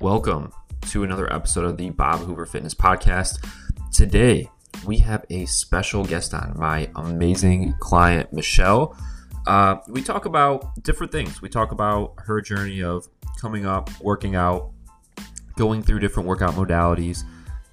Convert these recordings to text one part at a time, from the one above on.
Welcome to another episode of the Bob Hoover Fitness Podcast. Today, we have a special guest on, my amazing client, Michelle. Uh, we talk about different things. We talk about her journey of coming up, working out, going through different workout modalities,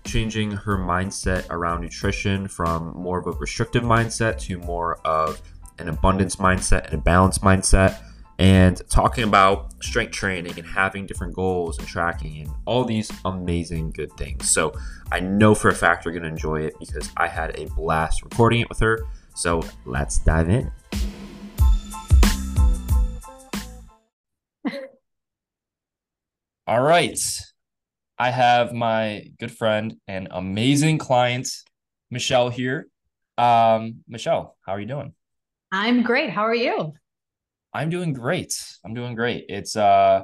changing her mindset around nutrition from more of a restrictive mindset to more of an abundance mindset and a balanced mindset and talking about strength training and having different goals and tracking and all these amazing good things. So I know for a fact you're going to enjoy it because I had a blast recording it with her. So let's dive in. All right. I have my good friend and amazing client, Michelle, here. Um, Michelle, how are you doing? I'm great. How are you? I'm doing great. I'm doing great. It's uh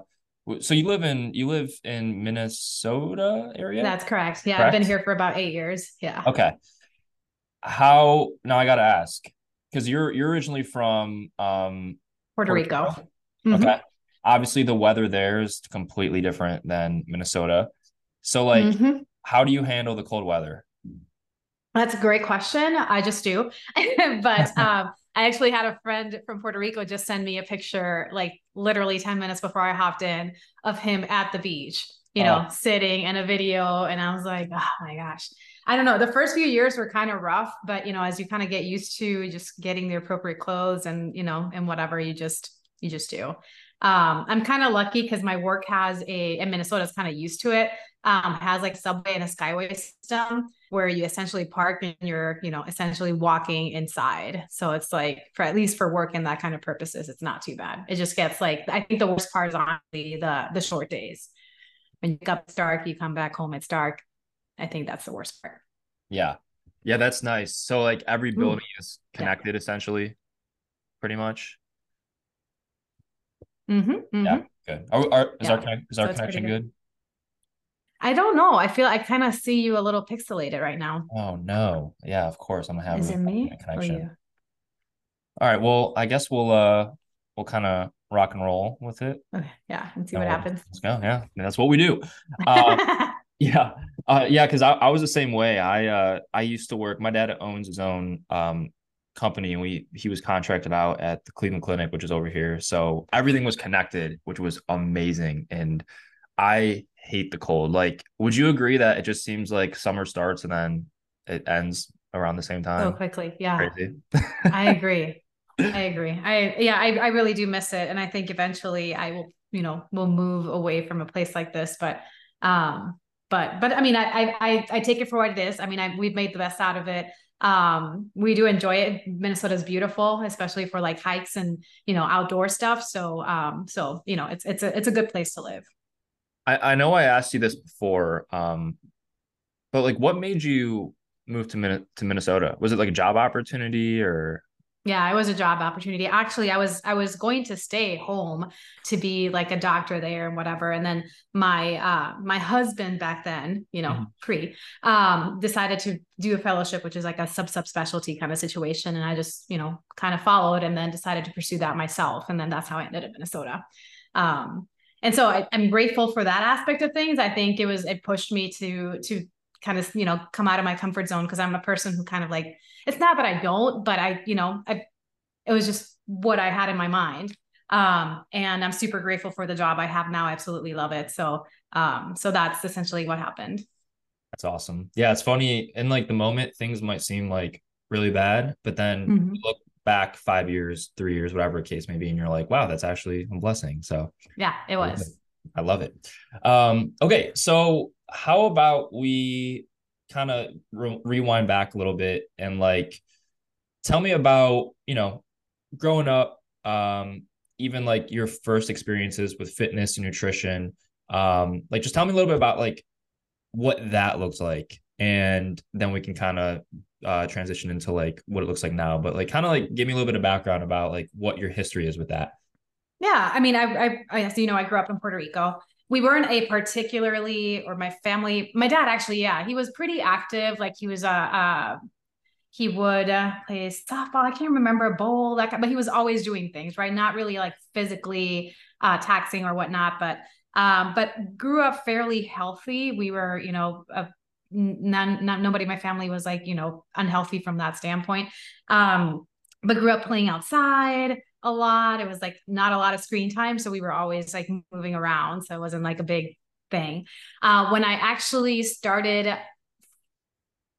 so you live in you live in Minnesota area? That's correct. Yeah, correct? I've been here for about 8 years. Yeah. Okay. How now I got to ask cuz you're you're originally from um Puerto, Puerto Rico. Rico? Mm-hmm. Okay. Obviously the weather there is completely different than Minnesota. So like mm-hmm. how do you handle the cold weather? That's a great question. I just do. but um I actually had a friend from Puerto Rico just send me a picture, like literally 10 minutes before I hopped in, of him at the beach, you know, oh. sitting in a video. And I was like, oh my gosh. I don't know. The first few years were kind of rough, but you know, as you kind of get used to just getting the appropriate clothes and you know, and whatever you just you just do. Um, I'm kind of lucky because my work has a and Minnesota's kind of used to it. Um, has like subway and a skyway system where you essentially park and you're, you know, essentially walking inside. So it's like for at least for work and that kind of purposes, it's not too bad. It just gets like I think the worst part is honestly the the short days. When you wake up it's dark, you come back home, it's dark. I think that's the worst part. Yeah. Yeah, that's nice. So like every building Ooh. is connected yeah. essentially, pretty much. Mm-hmm, mm-hmm. Yeah, good. Are, are, is yeah. our is our connection good? good? I don't know. I feel I kind of see you a little pixelated right now. Oh no. Yeah, of course. I'm gonna have Is it me connection. Or you? All right. Well, I guess we'll uh we'll kind of rock and roll with it. Okay. Yeah, and see what happens. Let's go. Yeah, that's what we do. Uh, yeah, uh, yeah. Because I, I was the same way. I uh I used to work. My dad owns his own um company, and we he was contracted out at the Cleveland Clinic, which is over here. So everything was connected, which was amazing. And I hate the cold. Like, would you agree that it just seems like summer starts and then it ends around the same time? So quickly. Yeah. Crazy. I agree. I agree. I yeah, I, I really do miss it. And I think eventually I will, you know, will move away from a place like this. But um, but but I mean I I I take it for what it is. I mean, I we've made the best out of it. Um, we do enjoy it. Minnesota's beautiful, especially for like hikes and you know outdoor stuff. So um, so you know, it's it's a it's a good place to live. I, I know I asked you this before, um, but like, what made you move to Min- to Minnesota? Was it like a job opportunity or? Yeah, it was a job opportunity. Actually, I was I was going to stay home to be like a doctor there and whatever. And then my uh my husband back then, you know, mm-hmm. pre, um, decided to do a fellowship, which is like a sub sub specialty kind of situation. And I just, you know, kind of followed and then decided to pursue that myself. And then that's how I ended up in Minnesota. Um, and so I, am grateful for that aspect of things. I think it was it pushed me to to kind of you know come out of my comfort zone because I'm a person who kind of like it's not that I don't, but I you know I it was just what I had in my mind. Um, and I'm super grateful for the job I have now. I absolutely love it. So um, so that's essentially what happened. That's awesome. Yeah, it's funny in like the moment things might seem like really bad, but then mm-hmm. look back five years, three years, whatever case may be, and you're like, wow, that's actually a blessing. So yeah, it was. I love it. Um, okay, so how about we kind of re- rewind back a little bit and like tell me about you know growing up, um, even like your first experiences with fitness and nutrition. Um, like just tell me a little bit about like what that looks like, and then we can kind of uh, transition into like what it looks like now, but like kind of like give me a little bit of background about like what your history is with that. Yeah, I mean, I, I, I, you know, I grew up in Puerto Rico. We weren't a particularly, or my family, my dad actually, yeah, he was pretty active. Like he was a, uh, uh, he would uh, play softball. I can't remember a bowl, that, but he was always doing things, right? Not really like physically uh, taxing or whatnot, but Um, but grew up fairly healthy. We were, you know, a, none, not nobody in my family was like, you know, unhealthy from that standpoint. Um, but grew up playing outside a lot. It was like not a lot of screen time. So we were always like moving around. So it wasn't like a big thing. Uh, when I actually started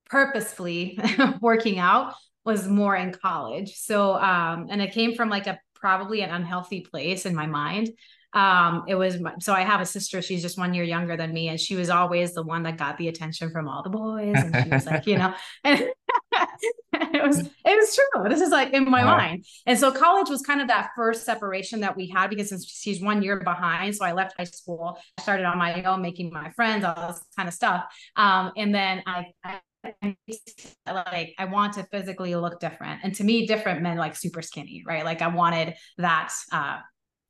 purposefully working out was more in college. So, um, and it came from like a probably an unhealthy place in my mind. Um, it was so I have a sister, she's just one year younger than me, and she was always the one that got the attention from all the boys. And she was like, you know, and it was it was true. This is like in my wow. mind. And so college was kind of that first separation that we had because since she's one year behind. So I left high school, I started on my own, making my friends, all this kind of stuff. Um, and then I, I like I want to physically look different. And to me, different meant like super skinny, right? Like I wanted that uh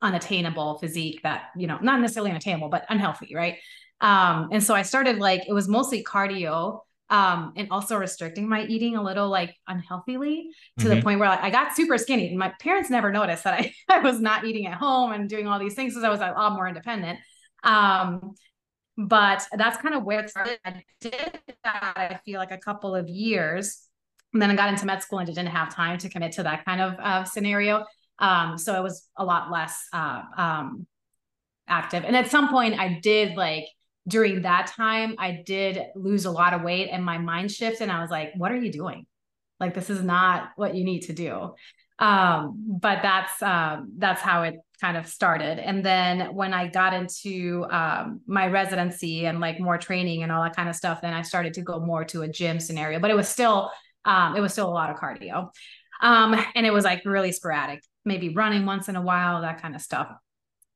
unattainable physique that, you know, not necessarily unattainable, but unhealthy, right? Um, and so I started like it was mostly cardio um, and also restricting my eating a little like unhealthily to mm-hmm. the point where like, I got super skinny. And my parents never noticed that I, I was not eating at home and doing all these things because I was a lot more independent. Um, but that's kind of where it started. I did that, I feel like a couple of years. And then I got into med school and didn't have time to commit to that kind of uh, scenario. Um, so it was a lot less uh, um, active. And at some point, I did like during that time, I did lose a lot of weight and my mind shifted. And I was like, what are you doing? Like, this is not what you need to do. Um, but that's um, that's how it kind of started. And then when I got into um, my residency and like more training and all that kind of stuff, then I started to go more to a gym scenario. But it was still um, it was still a lot of cardio, um, and it was like really sporadic, maybe running once in a while, that kind of stuff.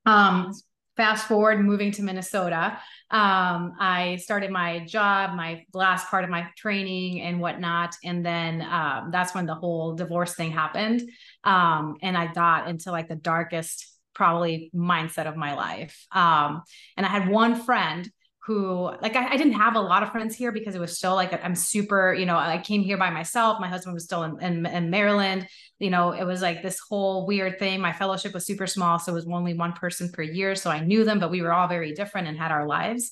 Um, fast forward, moving to Minnesota um, I started my job, my last part of my training and whatnot. And then um, that's when the whole divorce thing happened. Um, and I got into like the darkest, probably mindset of my life. Um, and I had one friend who like I, I, didn't have a lot of friends here because it was still like I'm super, you know, I came here by myself. My husband was still in, in, in, Maryland. You know, it was like this whole weird thing. My fellowship was super small. So it was only one person per year. So I knew them, but we were all very different and had our lives.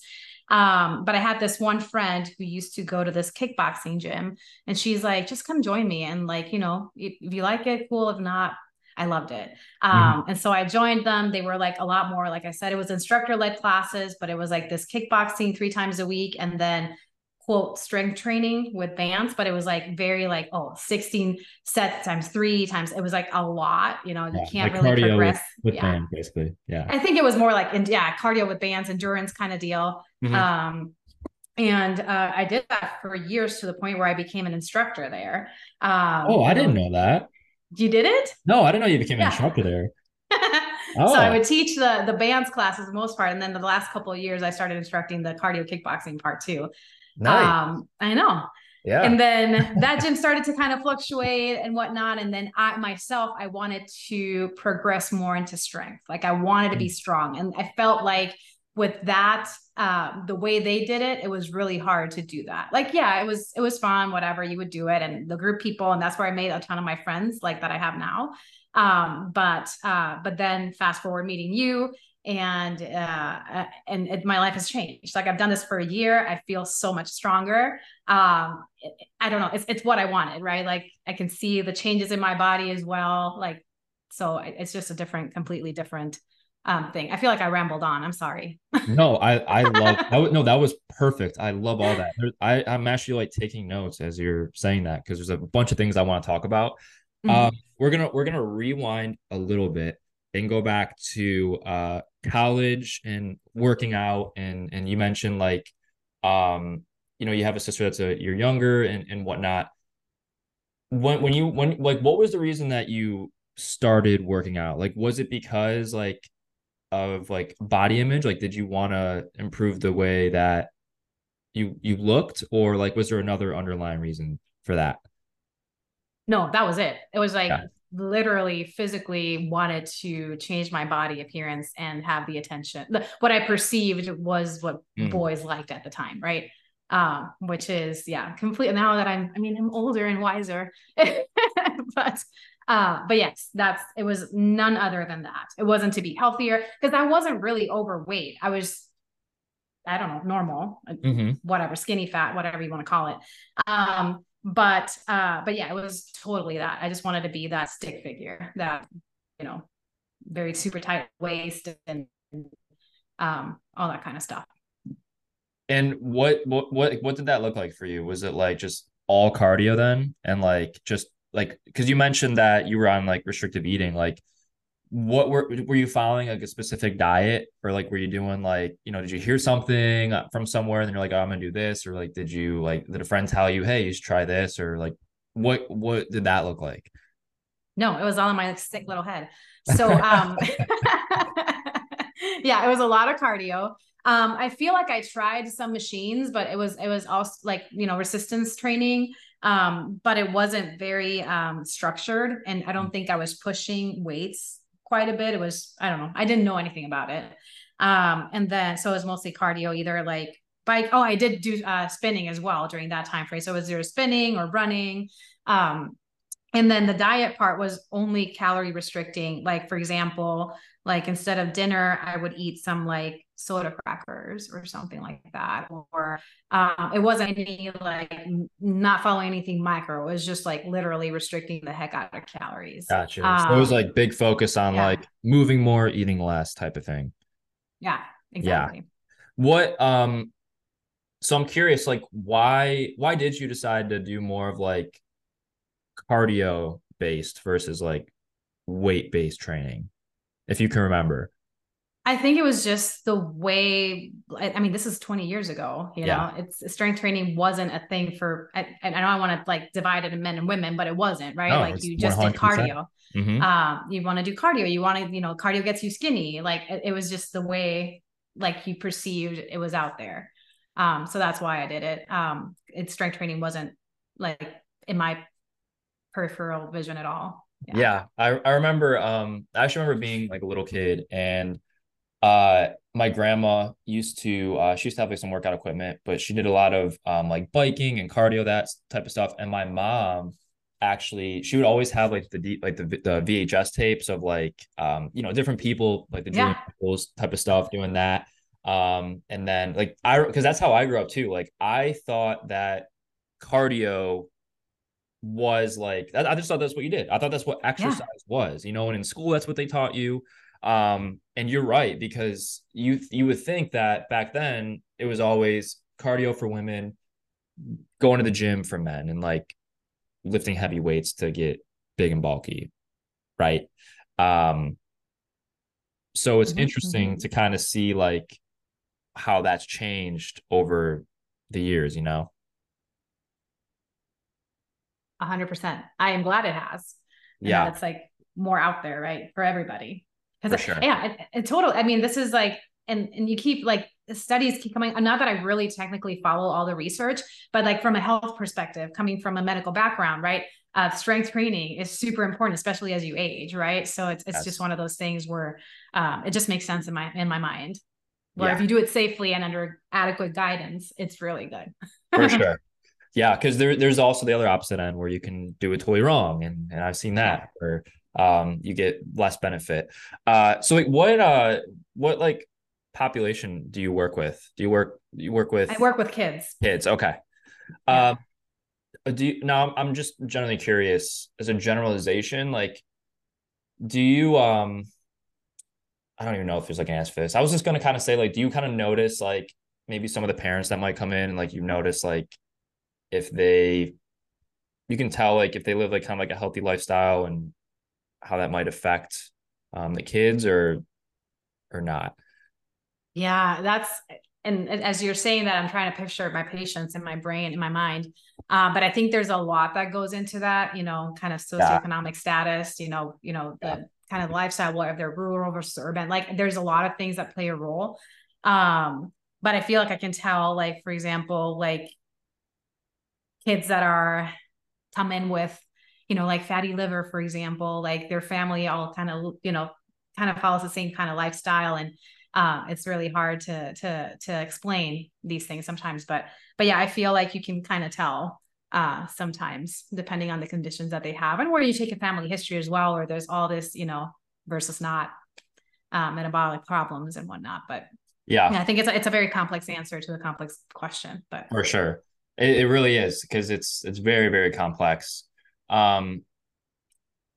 Um, but I had this one friend who used to go to this kickboxing gym and she's like, just come join me. And like, you know, if, if you like it, cool. If not, I loved it. Mm-hmm. Um, mm-hmm. And so I joined them. They were like a lot more, like I said, it was instructor led classes, but it was like this kickboxing three times a week and then quote strength training with bands, but it was like very like, oh, 16 sets times three times. It was like a lot, you know, you can't like really progress. With, with yeah. Band, basically. Yeah. I think it was more like, yeah, cardio with bands, endurance kind of deal. Mm-hmm. Um, and uh, I did that for years to the point where I became an instructor there. Um, oh, I didn't know that. You did it? No, I didn't know you became yeah. an instructor there. oh. So I would teach the the bands classes the most part, and then the last couple of years I started instructing the cardio kickboxing part too. Nice. Um, I know. Yeah. And then that gym started to kind of fluctuate and whatnot. And then I myself, I wanted to progress more into strength. Like I wanted to be mm. strong. And I felt like with that uh, the way they did it it was really hard to do that. Like yeah it was it was fun whatever you would do it. And the group people and that's where i made a ton of my friends like that i have now. Um, but uh, but then fast forward meeting you and uh, and it, my life has changed. Like i've done this for a year. I feel so much stronger. Um, i don't know. It's, it's what i wanted right? Like i can see the changes in my body as well. Like so it's just a different completely different um, thing. I feel like I rambled on. I'm sorry. no, I I love that. no, that was perfect. I love all that. I I'm actually like taking notes as you're saying that because there's a bunch of things I want to talk about. Mm-hmm. Um, we're gonna we're gonna rewind a little bit and go back to uh college and working out and and you mentioned like um you know you have a sister that's a you're younger and and whatnot when when you when like what was the reason that you started working out like was it because like of like body image? Like, did you want to improve the way that you you looked, or like was there another underlying reason for that? No, that was it. It was like yeah. literally physically wanted to change my body appearance and have the attention. The, what I perceived was what mm. boys liked at the time, right? Um, which is yeah, complete. Now that I'm, I mean, I'm older and wiser, but Uh, but yes, that's it was none other than that. It wasn't to be healthier because I wasn't really overweight. I was, I don't know, normal, mm-hmm. whatever, skinny fat, whatever you want to call it. Um, but uh, but yeah, it was totally that. I just wanted to be that stick figure, that you know, very super tight waist and um, all that kind of stuff. And what what what what did that look like for you? Was it like just all cardio then, and like just like because you mentioned that you were on like restrictive eating, like what were were you following like a specific diet or like were you doing like you know did you hear something from somewhere and then you're like oh, I'm gonna do this or like did you like did a friend tell you hey you should try this or like what what did that look like? No, it was all in my sick little head. So um yeah, it was a lot of cardio. Um, I feel like I tried some machines, but it was it was also like you know resistance training, um, but it wasn't very um, structured, and I don't think I was pushing weights quite a bit. It was I don't know, I didn't know anything about it, um, and then so it was mostly cardio, either like bike. Oh, I did do uh, spinning as well during that time frame. So it was either spinning or running. Um, and then the diet part was only calorie restricting. Like for example, like instead of dinner i would eat some like soda crackers or something like that or um, it wasn't any like not following anything micro it was just like literally restricting the heck out of calories gotcha um, so it was like big focus on yeah. like moving more eating less type of thing yeah exactly yeah. what um so i'm curious like why why did you decide to do more of like cardio based versus like weight based training if you can remember. I think it was just the way. I mean, this is 20 years ago. You yeah. know, it's strength training wasn't a thing for. I, I know I want to like divide it in men and women, but it wasn't right. No, like you just 100%. did cardio. Mm-hmm. Um, you want to do cardio. You want to, you know, cardio gets you skinny. Like it, it, was just the way, like you perceived it was out there. Um, so that's why I did it. Um, it's strength training wasn't like in my peripheral vision at all. Yeah. yeah, I, I remember um I actually remember being like a little kid and uh my grandma used to uh she used to have like some workout equipment, but she did a lot of um like biking and cardio that type of stuff. And my mom actually she would always have like the deep like the, the VHS tapes of like um you know different people like the yeah. type of stuff doing that. Um and then like I because that's how I grew up too. Like I thought that cardio was like I, just thought that's what you did. I thought that's what exercise yeah. was, you know, and in school that's what they taught you. Um, and you're right because you you would think that back then it was always cardio for women, going to the gym for men, and like lifting heavy weights to get big and bulky, right? Um, so it's mm-hmm. interesting mm-hmm. to kind of see like how that's changed over the years, you know hundred percent. I am glad it has. And yeah. It's like more out there, right? For everybody. Because sure. yeah, it, it total. I mean, this is like, and and you keep like studies keep coming. Not that I really technically follow all the research, but like from a health perspective, coming from a medical background, right? Uh, strength training is super important, especially as you age, right? So it's it's yes. just one of those things where um, it just makes sense in my in my mind. Where yeah. if you do it safely and under adequate guidance, it's really good. For sure. Yeah, because there, there's also the other opposite end where you can do it totally wrong, and and I've seen that where um you get less benefit. Uh, so like what uh what like population do you work with? Do you work you work with? I work with kids. Kids, okay. Yeah. Um, uh, do you now? I'm just generally curious as a generalization, like, do you um. I don't even know if there's like an answer for this. I was just gonna kind of say, like, do you kind of notice like maybe some of the parents that might come in and like you notice like if they you can tell like if they live like kind of like a healthy lifestyle and how that might affect um, the kids or or not yeah that's and as you're saying that i'm trying to picture my patients in my brain in my mind uh, but i think there's a lot that goes into that you know kind of socioeconomic yeah. status you know you know the yeah. kind of lifestyle whether they're rural versus urban like there's a lot of things that play a role um but i feel like i can tell like for example like kids that are come in with you know like fatty liver for example like their family all kind of you know kind of follows the same kind of lifestyle and uh, it's really hard to to to explain these things sometimes but but yeah i feel like you can kind of tell uh, sometimes depending on the conditions that they have and where you take a family history as well where there's all this you know versus not uh, metabolic problems and whatnot but yeah. yeah i think it's a, it's a very complex answer to a complex question but for sure it, it really is because it's it's very very complex um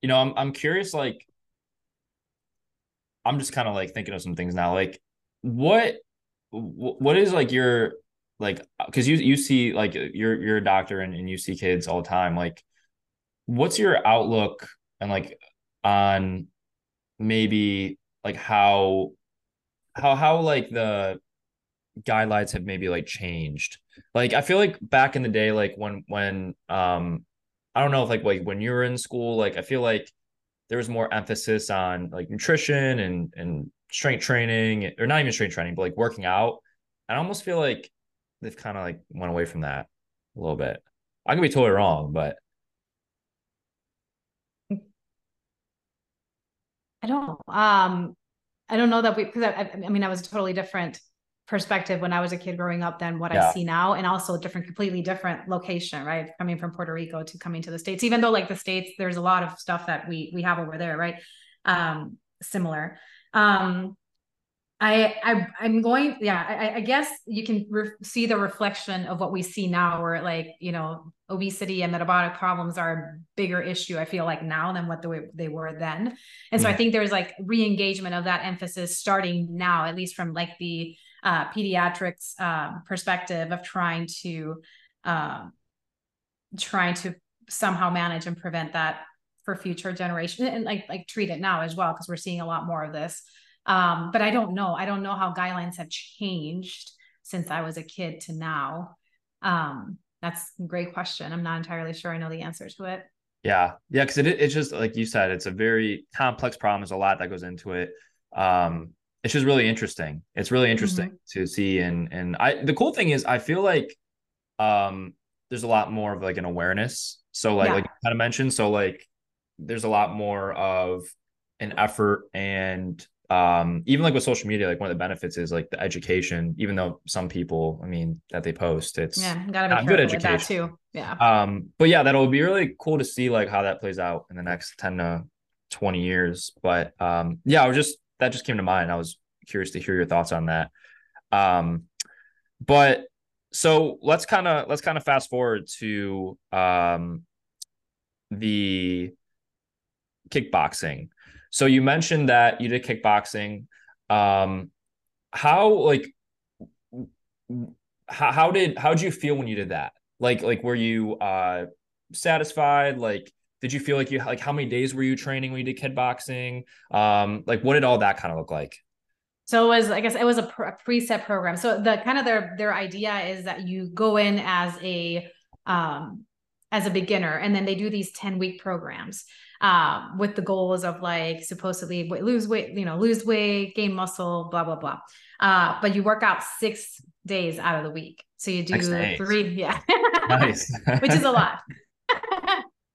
you know i'm, I'm curious like i'm just kind of like thinking of some things now like what what is like your like because you you see like you're you're a doctor and, and you see kids all the time like what's your outlook and like on maybe like how how how like the guidelines have maybe like changed? Like i feel like back in the day like when when um i don't know if like like when you were in school like i feel like there was more emphasis on like nutrition and and strength training or not even strength training but like working out i almost feel like they've kind of like went away from that a little bit. I can be totally wrong, but I don't. Um, I don't know that we because I, I, mean I was totally different perspective when I was a kid growing up than what yeah. I see now, and also a different, completely different location, right? Coming from Puerto Rico to coming to the states, even though like the states, there's a lot of stuff that we we have over there, right? Um, similar. Um, I, I I'm going yeah I, I guess you can re- see the reflection of what we see now where like you know obesity and metabolic problems are a bigger issue I feel like now than what the way they were then and so yeah. I think there's like re-engagement of that emphasis starting now at least from like the uh, pediatrics um, perspective of trying to um, trying to somehow manage and prevent that for future generation and like like treat it now as well because we're seeing a lot more of this um, but I don't know. I don't know how guidelines have changed since I was a kid to now. Um, that's a great question. I'm not entirely sure I know the answer to it. Yeah. Yeah. Cause it, it's just like you said, it's a very complex problem. There's a lot that goes into it. Um, it's just really interesting. It's really interesting mm-hmm. to see. And, and I, the cool thing is I feel like, um, there's a lot more of like an awareness. So like, yeah. like kind of mentioned, so like there's a lot more of an effort and um even like with social media like one of the benefits is like the education even though some people i mean that they post it's yeah gotta be good education too yeah um but yeah that'll be really cool to see like how that plays out in the next 10 to 20 years but um yeah i was just that just came to mind i was curious to hear your thoughts on that um but so let's kind of let's kind of fast forward to um the kickboxing so you mentioned that you did kickboxing. Um, how like how, how did how did you feel when you did that? Like like were you uh satisfied? Like did you feel like you like how many days were you training when you did kickboxing? Um, like what did all that kind of look like? So it was, I guess, it was a, a preset program. So the kind of their their idea is that you go in as a um, as a beginner, and then they do these ten week programs um, with the goals of like supposedly lose weight, you know, lose weight, gain muscle, blah, blah, blah. Uh, but you work out six days out of the week. So you do three, yeah. nice. Which is a lot.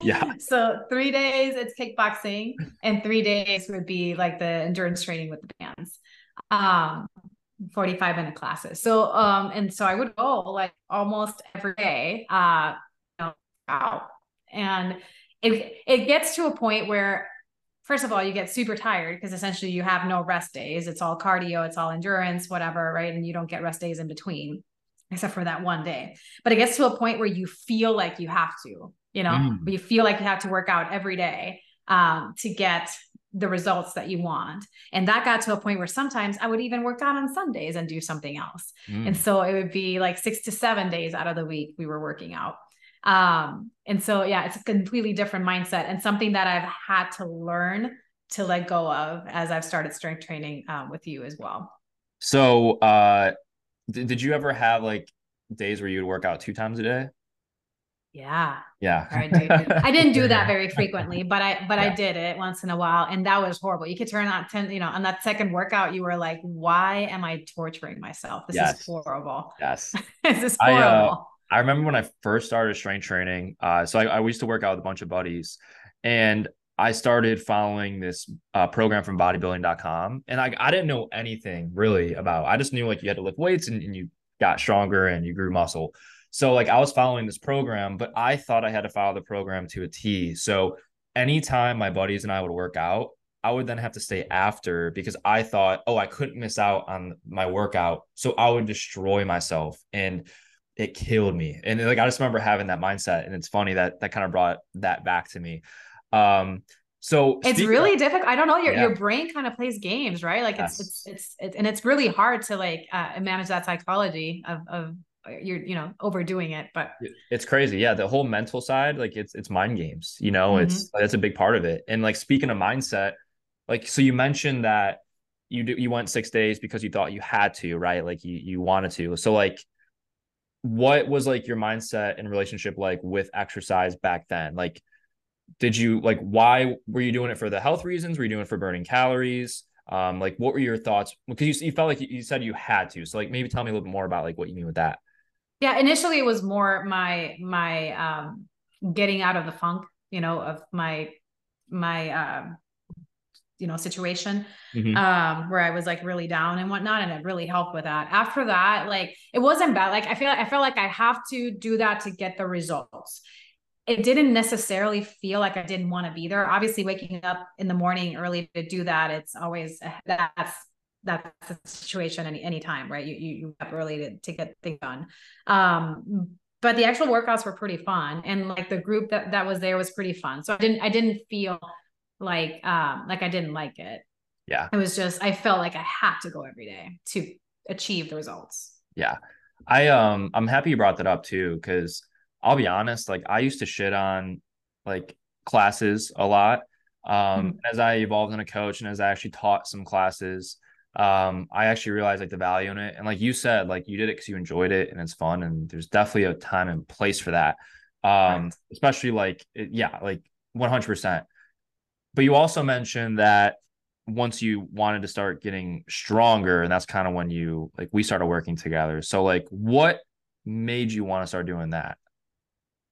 Yeah. So three days it's kickboxing, and three days would be like the endurance training with the bands. Um, 45 minute classes. So um, and so I would go like almost every day, uh, out. And it it gets to a point where first of all you get super tired because essentially you have no rest days it's all cardio it's all endurance whatever right and you don't get rest days in between except for that one day but it gets to a point where you feel like you have to you know mm. you feel like you have to work out every day um, to get the results that you want and that got to a point where sometimes i would even work out on sundays and do something else mm. and so it would be like six to seven days out of the week we were working out um, and so, yeah, it's a completely different mindset and something that I've had to learn to let go of as I've started strength training um, with you as well. So, uh, th- did you ever have like days where you would work out two times a day? Yeah. Yeah. I, did. I didn't do that very frequently, but I but yeah. I did it once in a while. And that was horrible. You could turn on 10, you know, on that second workout, you were like, why am I torturing myself? This yes. is horrible. Yes. this is horrible. I, uh, I remember when I first started strength training. Uh, so I, I used to work out with a bunch of buddies, and I started following this uh, program from bodybuilding.com. And I, I didn't know anything really about. I just knew like you had to lift weights and, and you got stronger and you grew muscle. So like I was following this program, but I thought I had to follow the program to a T. So anytime my buddies and I would work out, I would then have to stay after because I thought, oh, I couldn't miss out on my workout. So I would destroy myself. And it killed me. And like I just remember having that mindset. And it's funny that that kind of brought that back to me. Um, so it's really of, difficult. I don't know. Your yeah. your brain kind of plays games, right? Like yes. it's, it's, it's it's and it's really hard to like uh, manage that psychology of of you're you know overdoing it but it's crazy. Yeah the whole mental side like it's it's mind games you know mm-hmm. it's that's a big part of it. And like speaking of mindset like so you mentioned that you do, you went six days because you thought you had to right? Like you you wanted to. So like what was like your mindset and relationship like with exercise back then? Like did you like why were you doing it for the health reasons? Were you doing it for burning calories? Um like what were your thoughts? Because you, you felt like you, you said you had to. So like maybe tell me a little bit more about like what you mean with that yeah initially it was more my my um getting out of the funk you know of my my um you know situation mm-hmm. um where i was like really down and whatnot and it really helped with that. After that like it wasn't bad. Like i feel i feel like i have to do that to get the results. It didn't necessarily feel like i didn't want to be there. Obviously waking up in the morning early to do that it's always that's that's the situation any any time, right you you, you up early to, to get things done um but the actual workouts were pretty fun and like the group that that was there was pretty fun so i didn't i didn't feel like um like I didn't like it. Yeah. It was just I felt like I had to go every day to achieve the results. Yeah. I um I'm happy you brought that up too cuz I'll be honest like I used to shit on like classes a lot. Um mm-hmm. as I evolved in a coach and as I actually taught some classes um I actually realized like the value in it and like you said like you did it cuz you enjoyed it and it's fun and there's definitely a time and place for that. Um right. especially like it, yeah like 100% but you also mentioned that once you wanted to start getting stronger, and that's kind of when you like we started working together. So like what made you want to start doing that?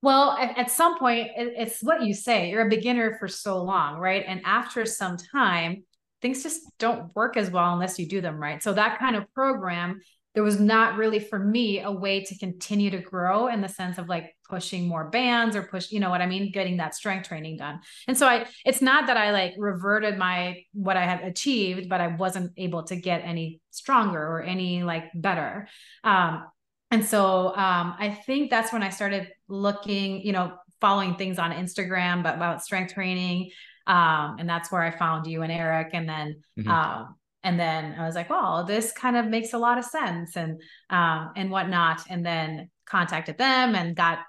Well, at some point, it's what you say. You're a beginner for so long, right? And after some time, things just don't work as well unless you do them right. So that kind of program there was not really for me a way to continue to grow in the sense of like pushing more bands or push you know what i mean? Getting that strength training done. And so i it's not that i like reverted my what i had achieved but i wasn't able to get any stronger or any like better. Um and so um i think that's when i started looking you know following things on instagram but about strength training um and that's where i found you and eric and then mm-hmm. um and then I was like, well, this kind of makes a lot of sense and um, and whatnot. And then contacted them and got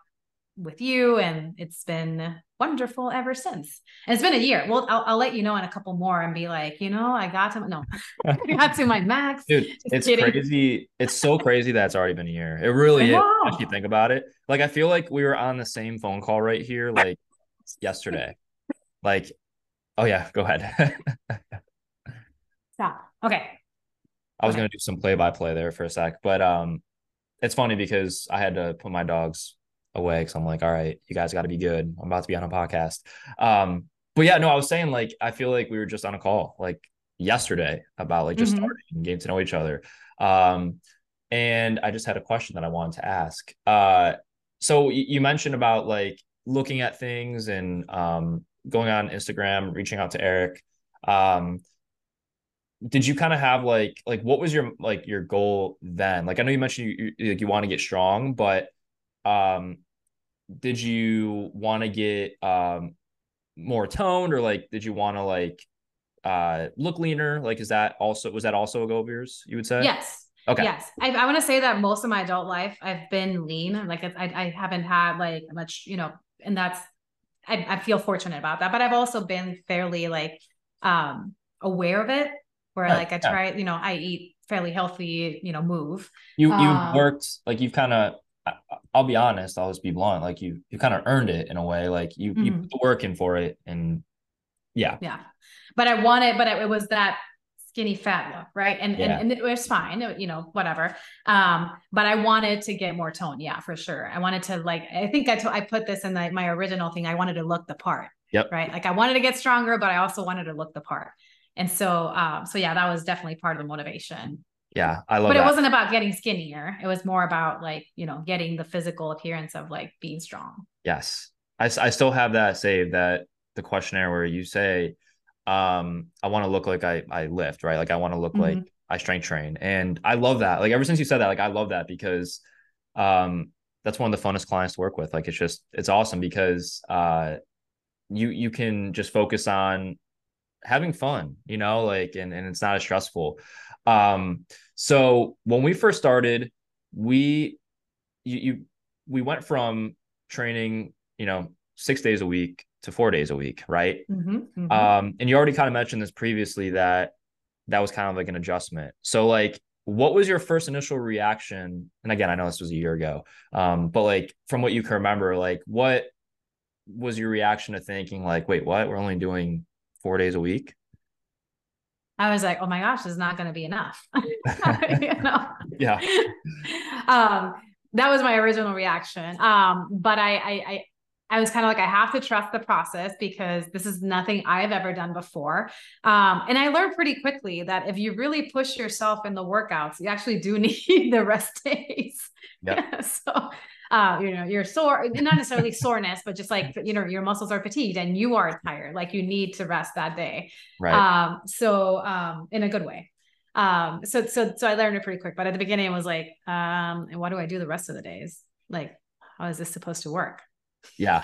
with you, and it's been wonderful ever since. And it's been a year. Well, I'll, I'll let you know in a couple more and be like, you know, I got to no, I got to my max. Dude, Just it's kidding. crazy. It's so crazy that it's already been a year. It really is. If you think about it, like I feel like we were on the same phone call right here, like yesterday. Like, oh yeah, go ahead. Stop. Okay. I was okay. gonna do some play by play there for a sec, but um, it's funny because I had to put my dogs away because I'm like, all right, you guys got to be good. I'm about to be on a podcast. Um, but yeah, no, I was saying like I feel like we were just on a call like yesterday about like just mm-hmm. starting getting to know each other. Um, and I just had a question that I wanted to ask. Uh, so you mentioned about like looking at things and um going on Instagram, reaching out to Eric. Um, did you kind of have like like what was your like your goal then? Like i know you mentioned you you, like you want to get strong but um did you want to get um more toned or like did you want to like uh look leaner? Like is that also was that also a goal of yours you would say? Yes. Okay. Yes. I, I want to say that most of my adult life i've been lean. Like I, I haven't had like much you know and that's I, I feel fortunate about that but i've also been fairly like um aware of it where right. like I try, yeah. you know, I eat fairly healthy, you know, move. You you've um, worked like you've kind of I'll be honest, I'll just be blunt, like you you kind of earned it in a way, like you mm-hmm. you put the work in for it and yeah. Yeah. But I wanted but it was that skinny fat look, right? And yeah. and, and it was fine, you know, whatever. Um, but I wanted to get more tone, yeah, for sure. I wanted to like I think I, t- I put this in the, my original thing. I wanted to look the part. Yep. Right. Like I wanted to get stronger, but I also wanted to look the part and so um so yeah that was definitely part of the motivation Yeah, I love it. but that. it wasn't about getting skinnier. It was more about like, you know, getting the physical appearance of like being strong. Yes. I, I still have that saved that the questionnaire where you say, um, I want to look like I, I lift, right? Like I want to look Mhm. like I strength train. And I love that. Like ever since you said that, like I love that because um that's one of the funnest clients to work with. Like it's just it's awesome because uh you you can just focus on having fun, you know, like and, and it's not as stressful. Um so when we first started, we you, you we went from training, you know, six days a week to four days a week, right? Mhm, mhm. Um, and you already kind of mentioned this previously that that was kind of like an adjustment. So like what was your first initial reaction? And again, I know this was a year ago. Um, but like from what you can remember, like what was your reaction to thinking like, wait, what? We're only doing four days a week? I was like, oh my gosh, this is not going to be enough. you know? Yeah. um, that was my original reaction. Um, but I, I, I, I was kind of like, I have to trust the process because this is nothing I've ever done before. Um, and I learned pretty quickly that if you really push yourself in the workouts, you actually do need the rest days. Yep. so, uh, you know, you're sore, not necessarily soreness, but just like, you know, your muscles are fatigued and you are tired, like you need to rest that day. Right. Um, so, um, in a good way. Um, so, so, so I learned it pretty quick, but at the beginning it was like, um, and what do I do the rest of the days? Like, how is this supposed to work? Yeah.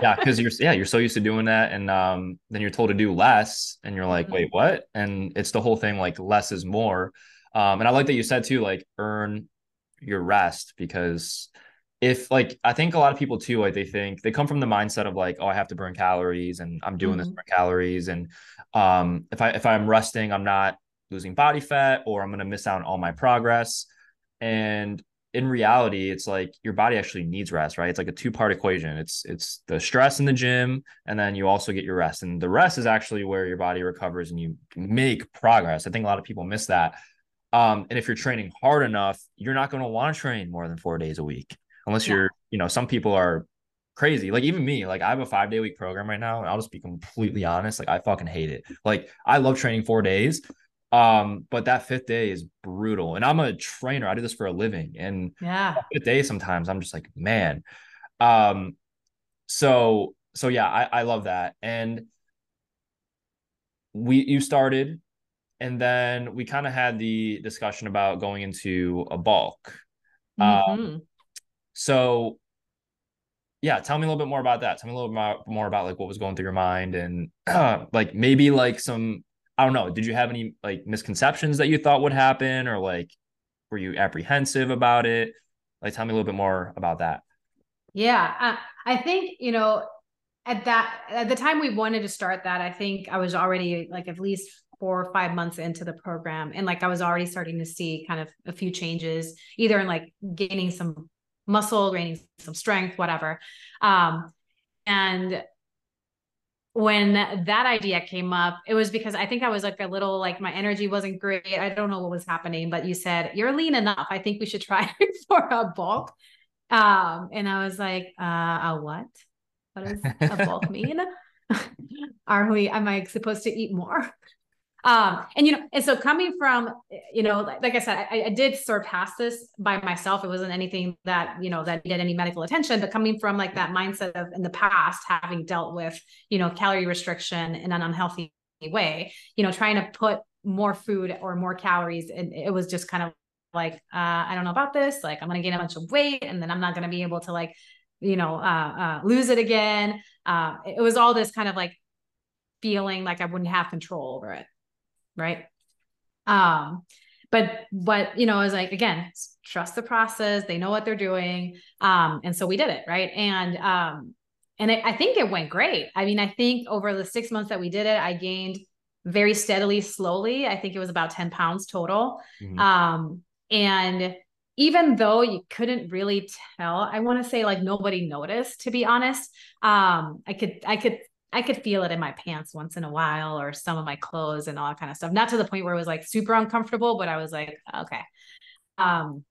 Yeah. Cause you're yeah, you're so used to doing that. And um then you're told to do less and you're like, Mhm. wait, what? And it's the whole thing like less is more. Um, and I like that you said too, like earn your rest because if like I think a lot of people too, like they think they come from the mindset of like, oh, I have to burn calories and I'm doing this Mhm. for calories. And um if I if I'm resting, I'm not losing body fat or I'm gonna miss out on all my progress. And in reality, it's like your body actually needs rest, right? It's like a two-part equation. It's it's the stress in the gym, and then you also get your rest. And the rest is actually where your body recovers and you make progress. I think a lot of people miss that. Um, and if you're training hard enough, you're not going to want to train more than four days a week, unless Yeah. you're, you know, some people are crazy. Like even me, like I have a five day week program right now, and I'll just be completely honest. Like I fucking hate it. Like I love training four days. Um, but that fifth day is brutal. And I'm a trainer. I do this for a living. And Yeah. fifth day sometimes I'm just like, man. Um, so so yeah, I, I love that. And we you started, and then we kind of had the discussion about going into a bulk. Um, Mhm. So yeah, tell me a little bit more about that. Tell me a little bit more about like what was going through your mind and uh, like maybe like some I don't know. Did you have any like misconceptions that you thought would happen or like were you apprehensive about it? Like tell me a little bit more about that. Yeah. Uh, I think, you know, at that, at the time we wanted to start that, I think I was already like at least four or five months into the program. And like I was already starting to see kind of a few changes, either in like gaining some muscle, gaining some strength, whatever. Um, and when that idea came up, it was because I think I was like a little like my energy wasn't great. I don't know what was happening, but you said you're lean enough. I think we should try for a bulk. Um, and I was like, uh, a what? What does a bulk mean? Are we? Am I supposed to eat more? Um, and you know, and so coming from, you know, like, like I said, I, I did surpass this by myself. It wasn't anything that, you know, that needed any medical attention, but coming from like that mindset of in the past, having dealt with, you know, calorie restriction in an unhealthy way, you know, trying to put more food or more calories. And it was just kind of like, uh, I don't know about this. Like, I'm going to gain a bunch of weight and then I'm not going to be able to like, you know, uh, uh, lose it again. Uh, it was all this kind of like feeling like I wouldn't have control over it right? Um but but you know i was like again trust the process they know what they're doing um and so we did it right? And um and it, i think it went great. I mean i think over the six months that we did it i gained very steadily slowly i think it was about 10 pounds total. Mhm. um and even though you couldn't really tell i want to say like nobody noticed to be honest. Um i could i could I could feel it in my pants once in a while or some of my clothes and all that kind of stuff. Not to the point where it was like super uncomfortable, but I was like, okay. Um,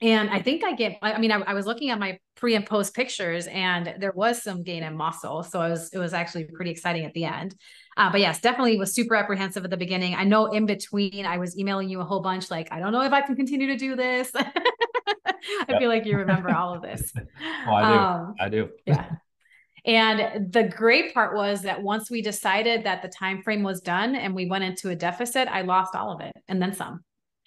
and I think I get, I mean, I, I, was looking at my pre and post pictures and there was some gain in muscle. So it was, it was actually pretty exciting at the end. Uh, but yes, definitely was super apprehensive at the beginning. I know in between I was emailing you a whole bunch, like, I don't know if I can continue to do this. I feel like you remember all of this. oh, I do. Um, I do. yeah. And the great part was that once we decided that the time frame was done and we went into a deficit, I lost all of it and then some.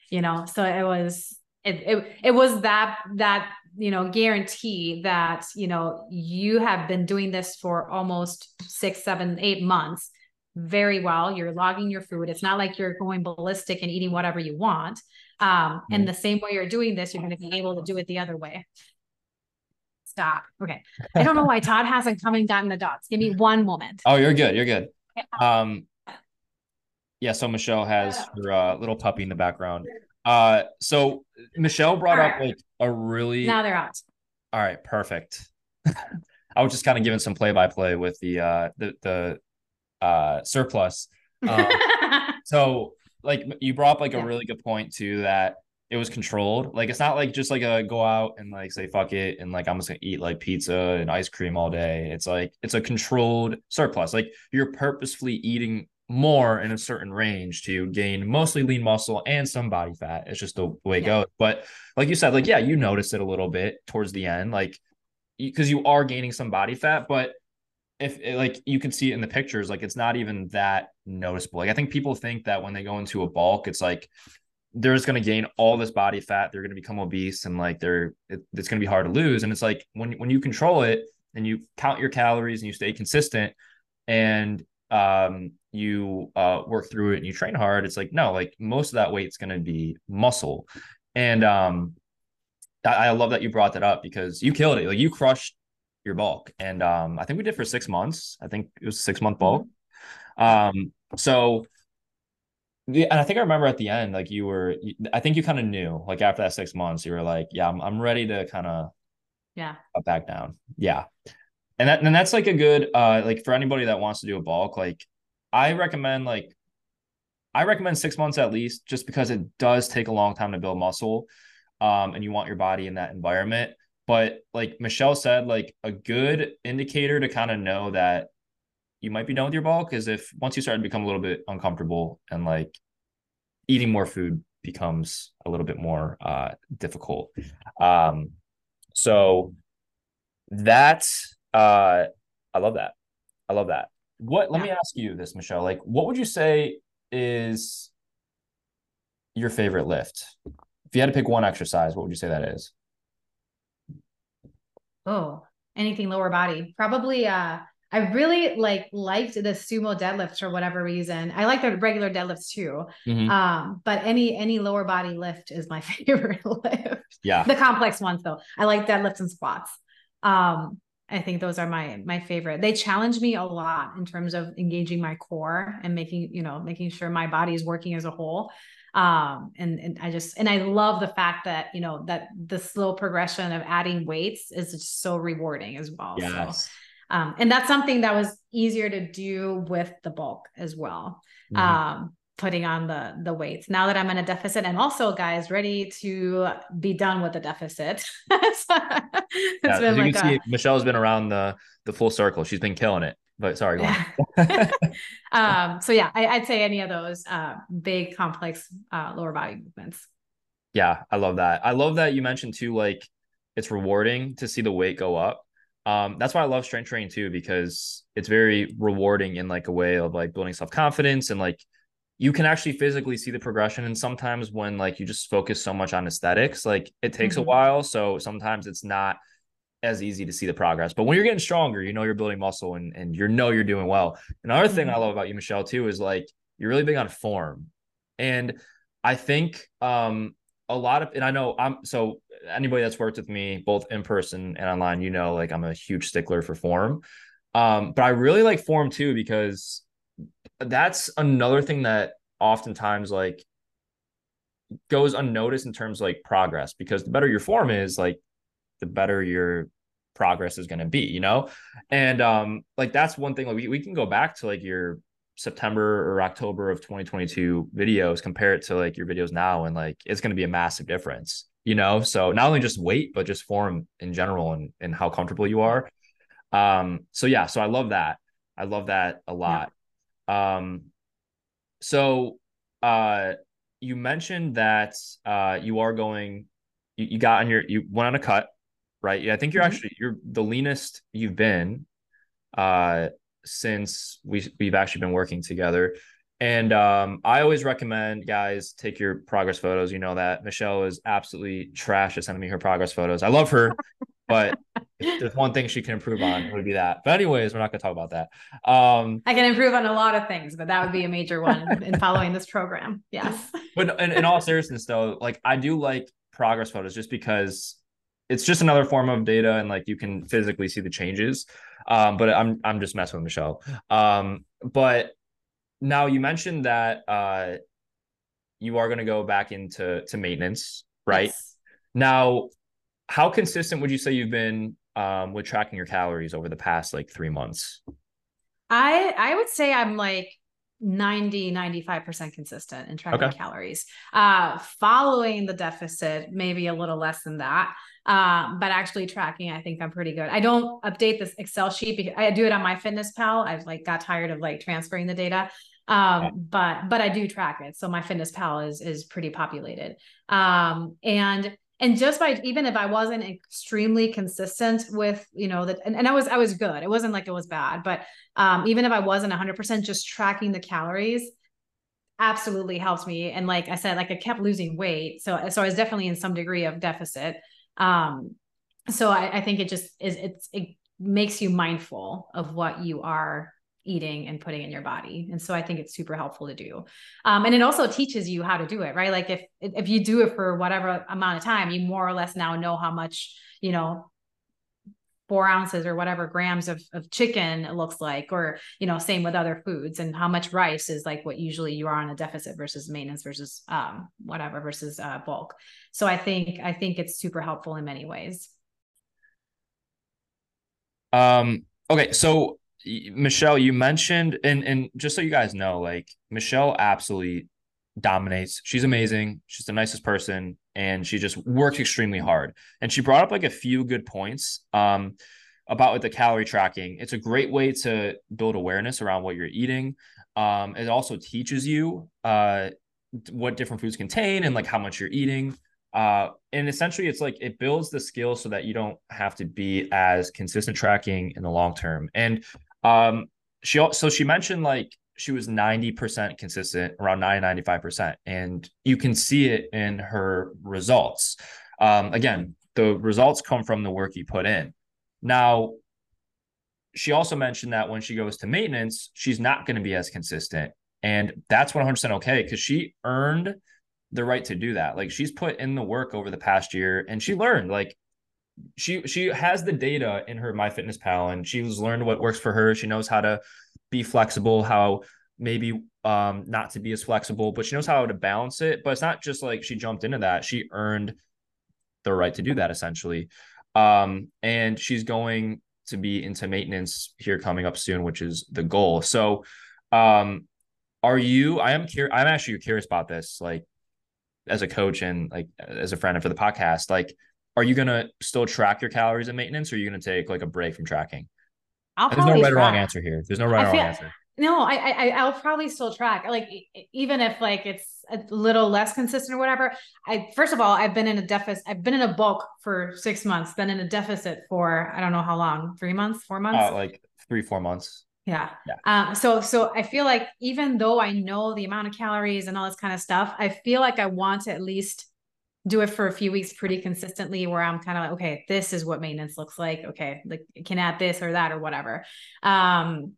You know, so it was it, it, it was that that you know guarantee that you know you have been doing this for almost six seven eight months very well you're logging your food it's not like you're going ballistic and eating whatever you want um mm-hmm. and the same way you're doing this you're going to be able to do it the other way stop. Okay. I don't know why todd hasn't come and gotten the dots. Give me one moment. Oh you're good. You're good. Um yeah so michelle has her uh, little puppy in the background. Uh, so Michelle brought up like a really now they're out. All right, perfect. I was just kind of giving some play by play with the uh the the uh surplus. Um, so like you brought up like yeah. a really good point too that it was controlled. Like it's not like just like a go out and like say fuck it and like I'm just gonna eat like pizza and ice cream all day. It's like it's a controlled surplus. Like you're purposefully eating more in a certain range to gain mostly lean muscle and some body fat. It's just the way it yeah. goes. But like you said, like, yeah, you notice it a little bit towards the end, like, because you are gaining some body fat, but if eh, like you can see it in the pictures, like it's not even that noticeable. Like I think people think that when they go into a bulk, it's like they're just going to gain all this body fat, they're going to become obese, and like they're it, it's going to be hard to lose. And it's like when when you control it and you count your calories and you stay consistent, and um, you uh, work through it and you train hard, it's like no, like most of that weight's going to be muscle, and um, I, I love that you brought that up because you killed it. Like you crushed your bulk, and um, I think we did for six months. I think it was six month bulk. Um, so and I think I remember at the end, like you were, I think you kind of knew, like after that six months, you were like, yeah, I'm, I'm ready to kind of, yeah, back down. Yeah. And that and that's like a good uh like for anybody that wants to do a bulk like i recommend like i recommend six months at least just because it does take a long time to build muscle um and you want your body in that environment. But like michelle said like a good indicator to kind of know that you might be done with your bulk is if once you start to become a little bit uncomfortable and like eating more food becomes a little bit more uh difficult um so that uh, I love that. I love that. What? Let me ask you this, Michelle. Like, what would you say is your favorite lift? If you had to pick one exercise, what would you say that is? Oh, anything lower body. Probably uh I really like liked the sumo deadlifts for whatever reason. I like the regular deadlifts too. Mm-hmm. Um, but any any lower body lift is my favorite lift. Yeah. The complex ones though. I like deadlifts and squats. Um, I think those are my my favorite. They challenge me a lot in terms of engaging my core and making, you know, making sure my body is working as a whole. Um, and, and I just and I love the fact that, you know, that the slow progression of adding weights is just so rewarding as well. Yes. So um, and that's something that was easier to do with the bulk as well. Mm-hmm. Um, putting on the the weights. Now that i'm in a deficit and also guys ready to be done with the deficit. So, yeah, you like can a, see michelle's been around the the full circle. She's been killing it. But sorry um so yeah I, would say any of those uh big complex uh lower body movements. Yeah i love that. I love that you mentioned too like it's rewarding to see the weight go up um that's why i love strength training too because it's very rewarding in like a way of like building self-confidence and like you can actually physically see the progression and sometimes when like you just focus so much on aesthetics like it takes mm-hmm. a while so sometimes it's not as easy to see the progress but when you're getting stronger you know you're building muscle and, and you know you're doing well another mm-hmm. thing i love about you michelle too is like you're really big on form and i think um a lot of and i know i'm so anybody that's worked with me both in person and online you know like i'm a huge stickler for form. Um but i really like form too because that's another thing that oftentimes like goes unnoticed in terms of like progress because the better your form is like the better your progress is going to be you know? And um like that's one thing like we, we can go back to like your september or october of 2022 videos compare it to like your videos now and like it's going to be a massive difference you know. So not only just weight, but just form in general and and how comfortable you are. Um, so yeah, so I love that. I love that a lot. Yeah. Um, so uh, you mentioned that uh, you are going, you, you got on your, you went on a cut, right? Yeah, I think you're mm-hmm. actually you're the leanest you've been uh, since we we've actually been working together. And um, I always recommend guys take your progress photos. You know that Michelle is absolutely trash at sending me her progress photos. I love her, but there's one thing she can improve on, it would be that. But anyways, we're not going to talk about that. Um, I can improve on a lot of things, but that would be a major one in following this program. Yes. But in, in all seriousness, though, like I do like progress photos just because it's just another form of data and like you can physically see the changes. Um, but I'm I'm just messing with Michelle. Um, but now you mentioned that uh, you are going to go back into to maintenance, right? Yes. Now, how consistent would you say you've been um, with tracking your calories over the past like three months? I I would say I'm like 90 95% consistent in tracking okay. calories uh following the deficit maybe a little less than that um but actually tracking i think i'm pretty good i don't update this excel sheet because i do it on MyFitnessPal i've like got tired of like transferring the data um but but i do track it. So MyFitnessPal is is pretty populated. Um and and just by even if i wasn't extremely consistent with you know that and, and i was i was good. It wasn't like it was bad but um even if i wasn't 100% just tracking the calories absolutely helps me. And like i said like i kept losing weight. So so i was definitely in some degree of deficit. Um so i, I think it just is it's it makes you mindful of what you are eating and putting in your body. And so i think it's super helpful to do. Um, and it also teaches you how to do it right? Like if if you do it for whatever amount of time you more or less now know how much you know four ounces or whatever grams of, of chicken it looks like or you know same with other foods and how much rice is like what usually you are on a deficit versus maintenance versus um, whatever versus uh, bulk. So i think i think it's super helpful in many ways. Um okay so Michelle, you mentioned, and and just so you guys know, like Michelle absolutely dominates. She's amazing. She's the nicest person, and she just works extremely hard. And she brought up like a few good points um, about with the calorie tracking. It's a great way to build awareness around what you're eating. Um, it also teaches you uh, what different foods contain and like how much you're eating. Uh, and essentially, it's like it builds the skill so that you don't have to be as consistent tracking in the long term. And um, she so she mentioned like she was 90% consistent, around 90, 95%. And you can see it in her results. Um, again, the results come from the work you put in. Now, she also mentioned that when she goes to maintenance, she's not going to be as consistent. And that's 100% okay because she earned the right to do that. Like she's put in the work over the past year and she learned like she she has the data in her MyFitnessPal and she's learned what works for her. She knows how to be flexible, how maybe um not to be as flexible, but she knows how to balance it. But it's not just like she jumped into that. She earned the right to do that essentially. Um and she's going to be into maintenance here coming up soon, which is the goal. So um are you I am curious I'm actually curious about this like as a coach and like as a friend and for the podcast like are you gonna still track your calories and maintenance, or are you gonna take like a break from tracking? There's no right track. or wrong answer here. There's no right or wrong answer. No, I, I I'll probably still track. Like even if like it's a little less consistent or whatever. I first of all, I've been in a deficit. I've been in a bulk for six months. Been in a deficit for I don't know how long. Three months, four months. Uh, like three, four months. Yeah. yeah. Um, so so I feel like even though I know the amount of calories and all this kind of stuff, I feel like I want to at least do it for a few weeks pretty consistently where I'm kind of like, okay, this is what maintenance looks like. Okay, like can add this or that or whatever. Um,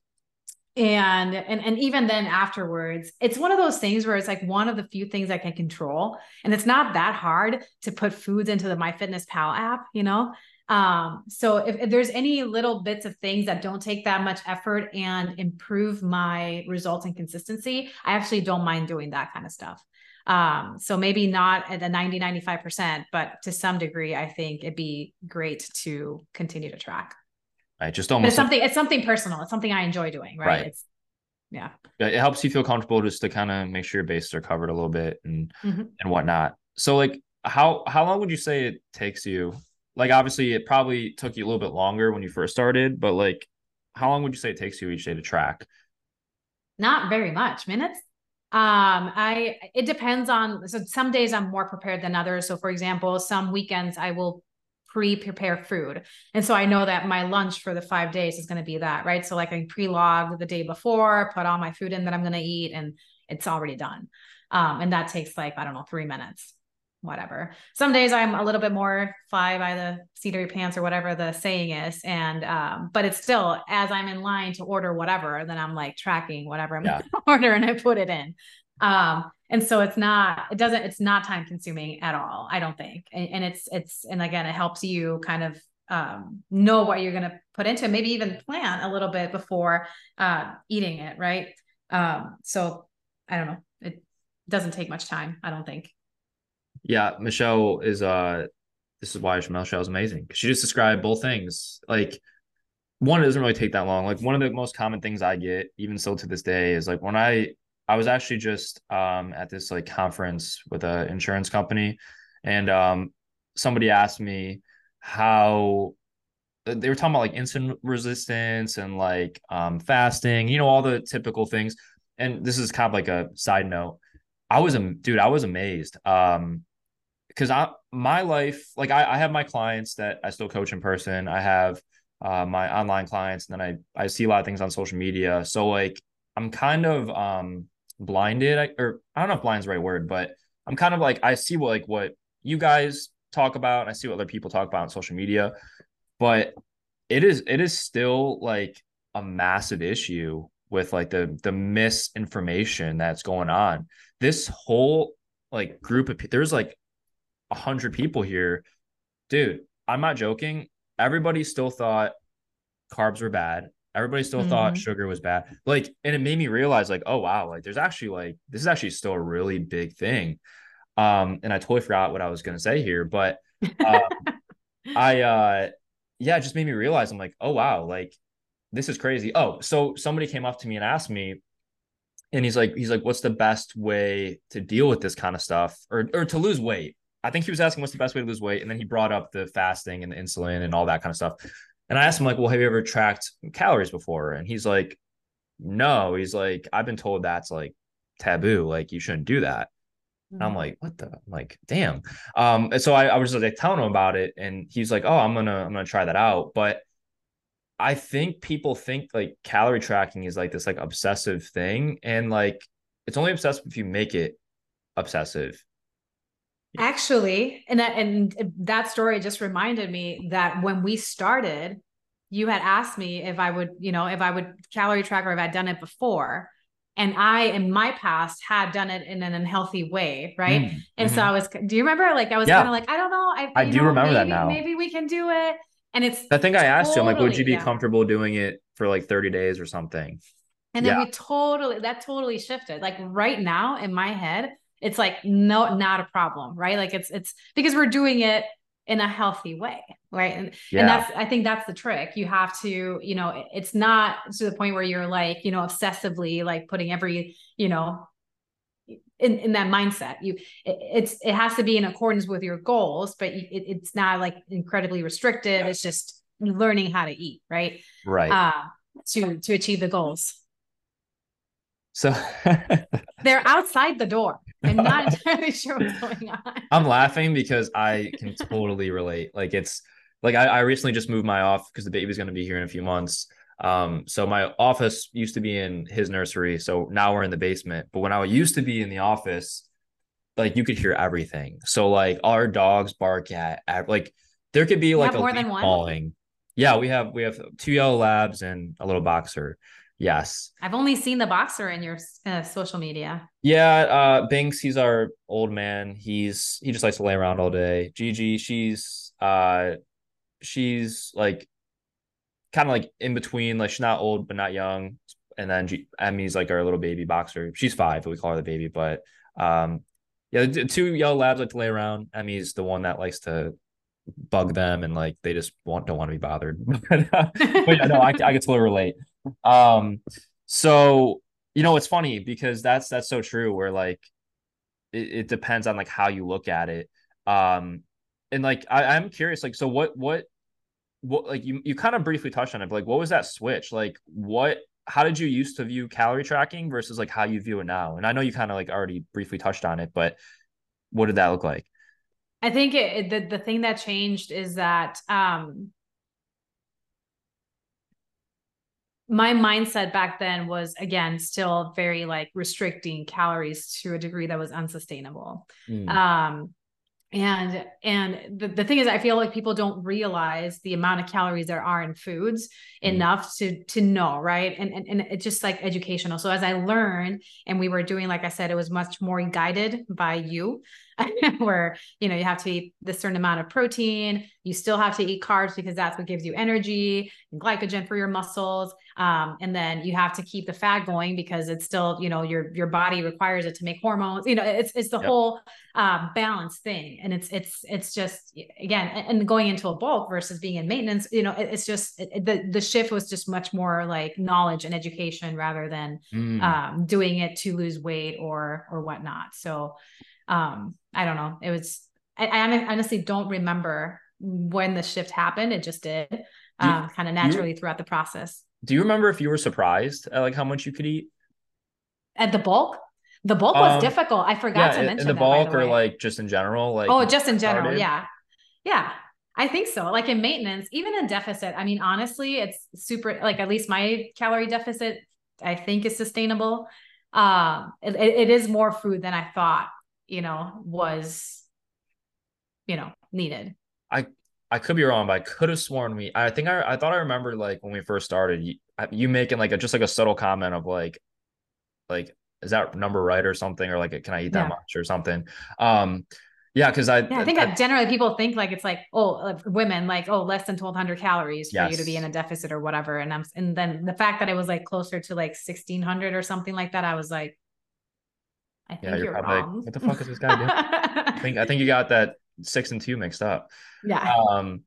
and and and even then afterwards it's one of those things where it's like one of the few things i can control and it's not that hard to put foods into the MyFitnessPal app you know um so if, if there's any little bits of things that don't take that much effort and improve my results and consistency i actually don't mind doing that kind of stuff um, so maybe not at the 90, 95%, but to some degree, I think it'd be great to continue to track. Right. Just almost it's something, it's something personal. It's something I enjoy doing. Right. right. It's, yeah. It helps you feel comfortable just to kind of make sure your bases are covered a little bit and, mm-hmm. and whatnot. So like, how how long would you say it takes you? Like obviously it probably took you a little bit longer when you first started, but like how long would you say it takes you each day to track? Not very much. Minutes? Um, I it depends on so some days I'm more prepared than others. So for example, some weekends I will pre-prepare food. And so I know that my lunch for the five days is going to be that, right? So like I pre-log the day before, put all my food in that I'm going to eat, and it's already done. Um, and that takes like, I don't know, three minutes whatever. Some days I'm a little bit more fly by the seat of your pants or whatever the saying is. And um, but it's still as I'm in line to order whatever, then I'm like tracking whatever I'm yeah. order and I put it in. Um, and so it's not, it doesn't, it's not time consuming at all, I don't think. And, and it's, it's, and again, it helps you kind of um, know what you're going to put into it, maybe even plan a little bit before uh, eating it. Right. Um, so I don't know. It doesn't take much time, I don't think yeah, Michelle is uh this is why Michelle is amazing. She just described both things. Like one, it doesn't really take that long. Like one of the most common things I get, even still to this day, is like when I I was actually just um at this like conference with an insurance company, and um somebody asked me how they were talking about like insulin resistance and like um fasting, you know, all the typical things. And this is kind of like a side note. I was a dude, I was amazed. Um, because I my life like I, I have my clients that I still coach in person. I have uh, my online clients, and then I I see a lot of things on social media. So like I'm kind of um blinded, or I don't know if blind's the right word, but I'm kind of like I see what like what you guys talk about. I see what other people talk about on social media, but it is it is still like a massive issue with like the the misinformation that's going on. This whole like group of there's like 100 people here, dude, I'm not joking. Everybody still thought carbs were bad. Everybody still mm-hmm. thought sugar was bad. Like, and it made me realize, like, oh wow, like there's actually like this is actually still a really big thing. Um, and I totally forgot what I was gonna say here, but uh, I uh yeah, it just made me realize I'm like, oh wow, like this is crazy. Oh, so somebody came up to me and asked me, and he's like, he's like, what's the best way to deal with this kind of stuff or or to lose weight? I think he was asking what's the best way to lose weight, and then he brought up the fasting and the insulin and all that kind of stuff. And I asked him like, "Well, have you ever tracked calories before?" And he's like, "No." He's like, "I've been told that's like taboo. Like you shouldn't do that." Mm-hmm. And I'm mm. like, "What the?" I'm like, "Damn." Um, and so I, I was just like telling him about it, and he's like, "Oh, I'm gonna I'm gonna try that out." But I think people think like calorie tracking is like this like obsessive thing, and like it's only obsessive if you make it obsessive Actually, and that and that story just reminded me that when we started, you had asked me if I would, you know, if I would calorie track or if I'd done it before. And I, in my past, had done it in an unhealthy way, right? Mm, and mm-hmm. so I was. Do you remember? Like I was yeah. kind of like, I don't know. I, I do know, remember maybe, that now. Maybe we can do it. And it's. I think I asked totally, you. I'm like, would you be yeah. comfortable doing it for like 30 days or something? And then yeah. we totally that totally shifted. Like right now in my head, it's like no not a problem right? Like it's it's because we're doing it in a healthy way right? And, yeah. and that's i think that's the trick. You have to you know it's not to the point where you're like you know obsessively like putting every you know in, in that mindset. You it, it's it has to be in accordance with your goals but it, it's not like incredibly restrictive. It's just learning how to eat right? Right. Uh to to achieve the goals. So they're outside the door I'm not entirely sure what's going on. I'm laughing because I can totally relate. Like it's like I, I recently just moved my office because the baby's going to be here in a few months. Um, so my office used to be in his nursery, so now we're in the basement. But when I used to be in the office, like you could hear everything. So like our dogs bark at, like there could be you like a more than one falling. Yeah, we have we have two yellow labs and a little boxer. Yes. I've only seen the boxer in your uh, social media. Yeah, uh Binks, he's our old man. He's he just likes to lay around all day. Gigi, she's uh she's like kind of like in between, like she's not old but not young. And then G- Emmy's like our little baby boxer. She's five, but we call her the baby. But um yeah, the two yellow labs like to lay around. Emmy's the one that likes to bug them and like they just want don't want to be bothered. but, uh, but yeah, no, I I can totally relate. Um, so you know, it's funny because that's that's so true. Where like it, it depends on like how you look at it. Um, and like I, I'm curious, like, so what what what like you you kind of briefly touched on it, but like what was that switch? Like what how did you used to view calorie tracking versus like how you view it now? And I know you kind of like already briefly touched on it, but what did that look like? I think it, the the thing that changed is that um my mindset back then was again still very like restricting calories to a degree that was unsustainable. Mm. Um and and the, the thing is i feel like people don't realize the amount of calories there are in foods mm. enough to to know right and, and and it's just like educational so as i learned and we were doing like i said it was much more guided by you where you know you have to eat this certain amount of protein you still have to eat carbs because that's what gives you energy and glycogen for your muscles um, and then you have to keep the fat going because it's still you know your your body requires it to make hormones you know it's it's the yep. whole uh, balance thing. And it's it's it's just again and going into a bulk versus being in maintenance you know it, it's just it, the the shift was just much more like knowledge and education rather than mm. um, doing it to lose weight or or whatnot. So um i don't know. It was i, I honestly don't remember when the shift happened. It just did um, kind of naturally you, throughout the process do you remember if you were surprised at like how much you could eat at the bulk the bulk was um, difficult i forgot yeah, to mention in the that, bulk or like just in general like oh just in general started? yeah yeah I think so. Like in maintenance, even in deficit, I mean, honestly, it's super, like at least my calorie deficit, I think is sustainable. Um, it, it is more food than I thought you know, was, you know, needed. I I could be wrong, but I could have sworn we. I think I I thought I remember like when we first started, you, you making like a just like a subtle comment of like, like is that number right or something, or like can I eat that yeah. much or something? Um, yeah, because I yeah, I think I, generally people think like it's like oh women like oh less than twelve hundred calories for yes. you to be in a deficit or whatever, and I'm and then the fact that it was like closer to like sixteen hundred or something like that, I was like I think yeah, you're, you're probably wrong. Like, what the fuck is this guy doing? I think I think you got that six and two mixed up. Yeah. Um,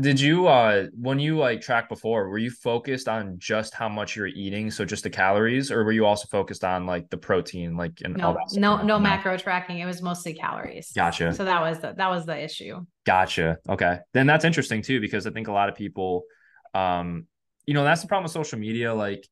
did you uh when you like track before, were you focused on just how much you're eating, so just the calories, or were you also focused on like the protein, like and no, no, no, no macro tracking. It was mostly calories. Gotcha. So that was the that was the issue. Gotcha. Okay. Then that's interesting too, because I think a lot of people um, you know, that's the problem with social media. Like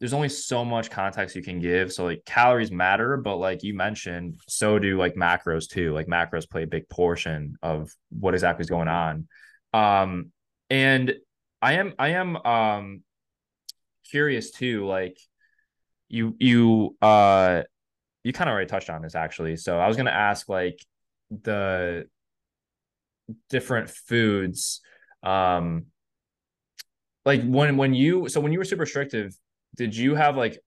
there's only so much context you can give. So like calories matter, but like you mentioned, so do like macros too. Like macros play a big portion of what exactly is going on. Um, and I am I am um curious too. Like you you uh you kind of already touched on this actually. So I was gonna ask like the different foods um like when when you so when you were super restrictive did you have like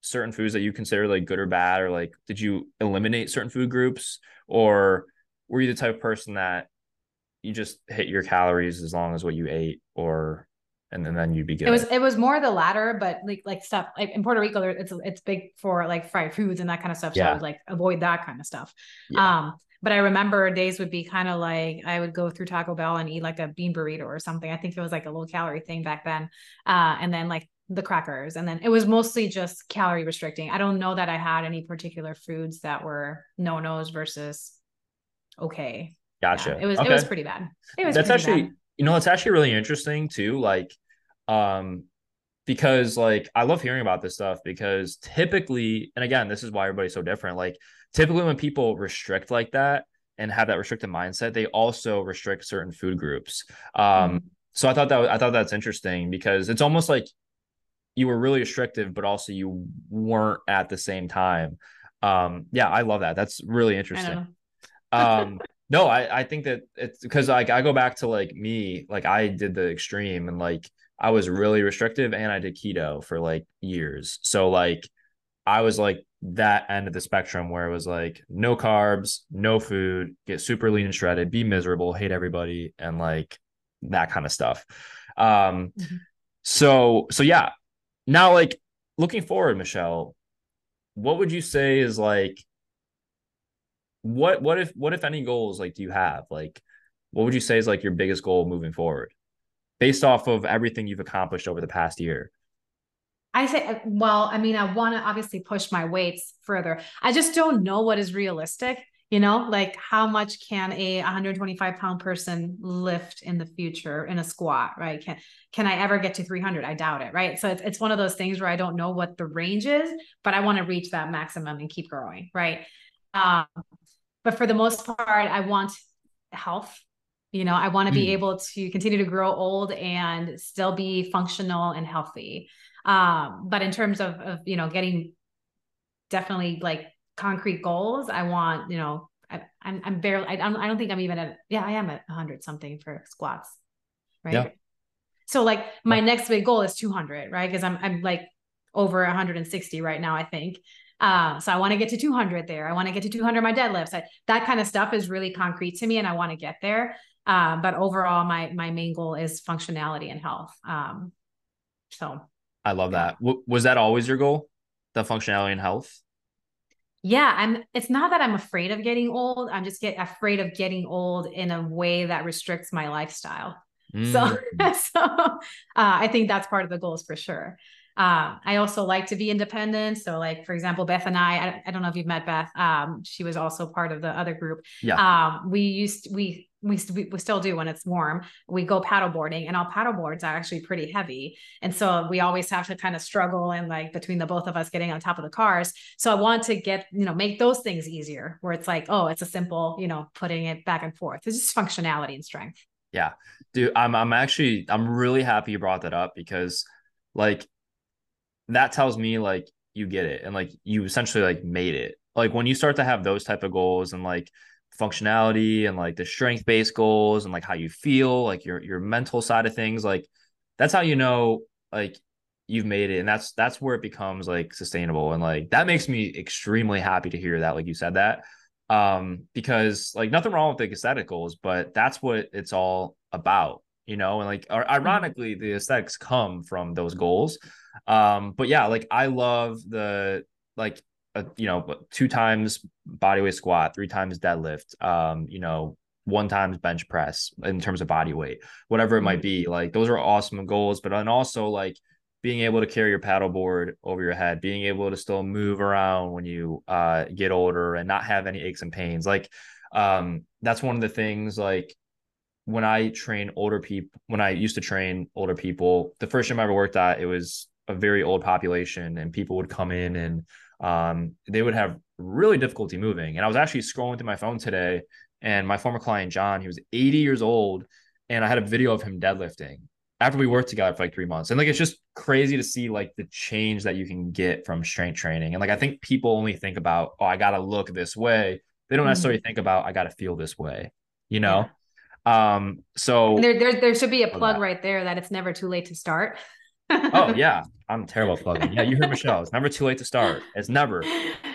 certain foods that you consider like good or bad or like did you eliminate certain food groups or were you the type of person that you just hit your calories as long as what you ate or and then, then you'd be good. It was it was more the latter, but like like stuff like in Puerto Rico, it's it's big for like fried foods and that kind of stuff. So yeah. I would like avoid that kind of stuff. Yeah. Um, but I remember days would be kind of like I would go through Taco Bell and eat like a bean burrito or something. I think it was like a low calorie thing back then. Uh, and then like the crackers and then it was mostly just calorie restricting i don't know that i had any particular foods that were no nos versus okay gotcha yeah, it was okay. it was pretty bad it was that's actually bad. you know it's actually really interesting too like um because like i love hearing about this stuff because typically and again this is why everybody's so different like typically when people restrict like that and have that restricted mindset they also restrict certain food groups um mm-hmm. so i thought that i thought that's interesting because it's almost like you were really restrictive, but also you weren't at the same time. Um, yeah, I love that. That's really interesting. um, no, I, I think that it's because like I go back to like me, like I did the extreme and like I was really restrictive and I did keto for like years. So like I was like that end of the spectrum where it was like no carbs, no food, get super lean and shredded, be miserable, hate everybody, and like that kind of stuff. Um, mm-hmm. so so yeah, now, like looking forward, Michelle, what would you say is like what what if what if any goals like do you have? Like what would you say is like your biggest goal moving forward based off of everything you've accomplished over the past year? I say, uh, well, I mean, I want to obviously push my weights further. I just don't know what is realistic you know like how much can a 125 pound person lift in the future in a squat right? Can can i ever get to 300 i doubt it right? So it's, it's one of those things where i don't know what the range is but i want to reach that maximum and keep growing right? Um, but for the most part i want health you know? I want to be mm. able to continue to grow old and still be functional and healthy. Um, but in terms of, of you know getting definitely like concrete goals. I want, you know, I, I'm, I'm barely, I don't, I don't think I'm even at, yeah, I am at hundred something for squats. Right. Yeah. So like my next big goal is 200, right? Cause I'm, I'm like over 160 right now, I think. Um, so I want to get to 200 there. I want to get to 200 my deadlifts. I, that kind of stuff is really concrete to me and I want to get there. Um, but overall, my, my main goal is functionality and health. Um, so I love that. W- was that always your goal? The functionality and health? Yeah i'm it's not that i'm afraid of getting old i'm just get afraid of getting old in a way that restricts my lifestyle mm. so so uh, i think that's part of the goals for sure um, I also like to be independent. So, like for example, Beth and I, I, I don't know if you've met Beth. Um, she was also part of the other group. Yeah. Um, we used we we, we still do when it's warm. We go paddle boarding, and our paddle boards are actually pretty heavy, and so we always have to kind of struggle and like between the both of us getting on top of the cars. So I want to get you know make those things easier, where it's like oh, it's a simple you know putting it back and forth. It's just functionality and strength. Yeah, dude, I'm I'm actually I'm really happy you brought that up because like that tells me like you get it and like you essentially like made it. Like when you start to have those type of goals and like functionality and like the strength based goals and like how you feel, like your your mental side of things, like that's how you know like you've made it and that's that's where it becomes like sustainable and like that makes me extremely happy to hear that like you said that um because like nothing wrong with the aesthetic goals but that's what it's all about you know and like mm-hmm. ironically the aesthetics come from those goals um, but yeah, like I love the like a, you know two times body weight squat, three times deadlift. Um, you know one times bench press in terms of body weight, whatever it might mm-hmm. be. Like those are awesome goals, but then also like being able to carry your paddleboard over your head, being able to still move around when you uh, get older and not have any aches and pains. Like um, that's one of the things like when I train older people, when I used to train older people, the first gym I ever worked at, it was a very old population and people would come in and um, they would have really difficulty moving. And I was actually scrolling through my phone today and my former client, John, he was 80 years old and I had a video of him deadlifting after we worked together for like three months. And like, it's just crazy to see like the change that you can get from strength training. And like, I think people only think about, oh, I got to look this way. They don't mm-hmm. necessarily think about, I got to feel this way, you know? Yeah. Um, so there, there, there should be a plug right there that it's never too late to start oh yeah, I'm terrible at plugging. Yeah, you heard Michelle. It's never too late to start. It's never.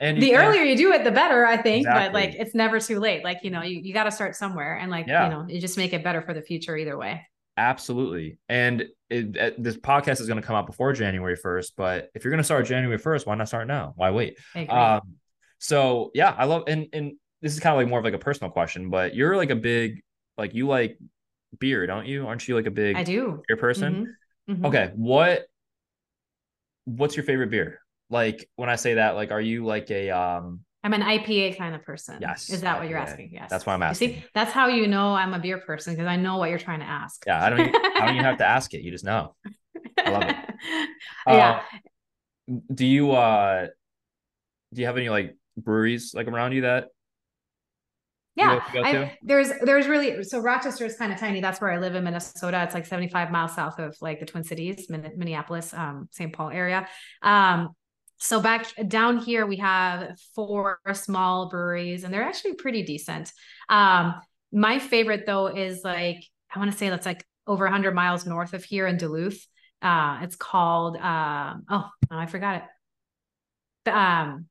And the earlier you do it, the better, I think. Exactly. But like, it's never too late. Like you know, you, you got to start somewhere, and like yeah. you know, you just make it better for the future either way. Absolutely. And it, it, this podcast is going to come out before January 1st, but if you're going to start January 1st, why not start now? Why wait? Um, so yeah, I love, and, and this is kind of like more of like a personal question, but you're like a big, like you like beer, don't you? Aren't you like a big I do beer person? Mm-hmm. Mm-hmm. Okay, what what's your favorite beer? Like when I say that, like are you like a um I'm an IPA kind of person. Yes. Is that IPA. what you're asking? Yes. That's why I'm asking. You see, that's how you know I'm a beer person because I know what you're trying to ask. Yeah, I don't even, I don't even have to ask it. You just know. I love it. yeah. Uh, do you uh do you have any like breweries like around you that yeah, I, there's there's really so Rochester is kind of tiny. That's where I live in Minnesota. It's like 75 miles south of like the Twin Cities, Minneapolis, um, St. Paul area. Um, so back down here we have four small breweries, and they're actually pretty decent. Um, my favorite though is like I want to say that's like over 100 miles north of here in Duluth. Uh, it's called um, oh, oh I forgot it. Um,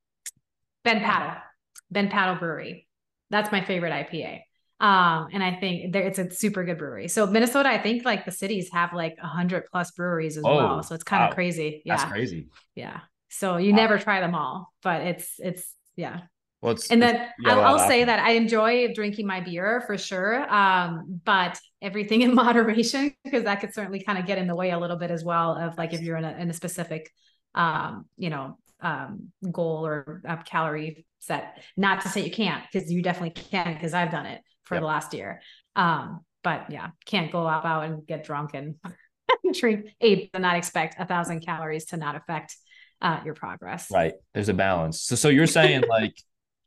Bent Paddle, Bent Paddle Brewery. That's my favorite IPA. Um, and I think there, it's a super good brewery. So Minnesota, I think like the cities have like a hundred plus breweries as oh, well. So it's kind wow. of crazy. Yeah. That's crazy. Yeah. So you wow. never try them all, but it's, it's, yeah. Well, it's, and then I'll, I'll say that I enjoy drinking my beer for sure. Um, but everything in moderation, because that could certainly kind of get in the way a little bit as well of like if you're in a, in a specific, um, you know, um, goal or a calorie set. Not to say you can't, because you definitely can, because I've done it for yep. the last year. Um, but yeah, can't go out, out and get drunk and drink eight and not expect a thousand calories to not affect uh, your progress. Right. There's a balance. So, so you're saying like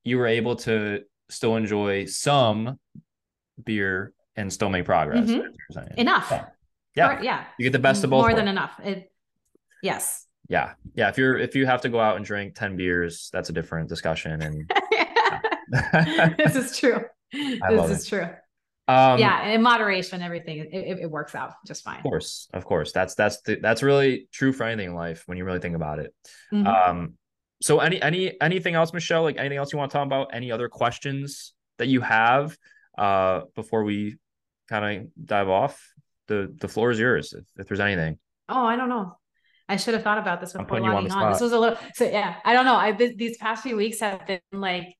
you were able to still enjoy some beer and still make progress. Mm-hmm. Enough. Yeah. Yeah. yeah. You get the best of both. More than enough. It, yes. Yeah. Yeah. If you're, if you have to go out and drink 10 beers, that's a different discussion. And this is true. this is it. true. Um, yeah, in moderation, everything it, it, works out just fine. Of course, of course. That's that's the, that's really true for anything in life when you really think about it. Mm-hmm. Um, so any any anything else, Michelle? Like anything else you want to talk about? Any other questions that you have uh, before we kind of dive off? The the floor is yours. If, if there's anything. Oh, I don't know. I should have thought about this before logging on. on. This was a little so yeah. I don't know. I these past few weeks have been like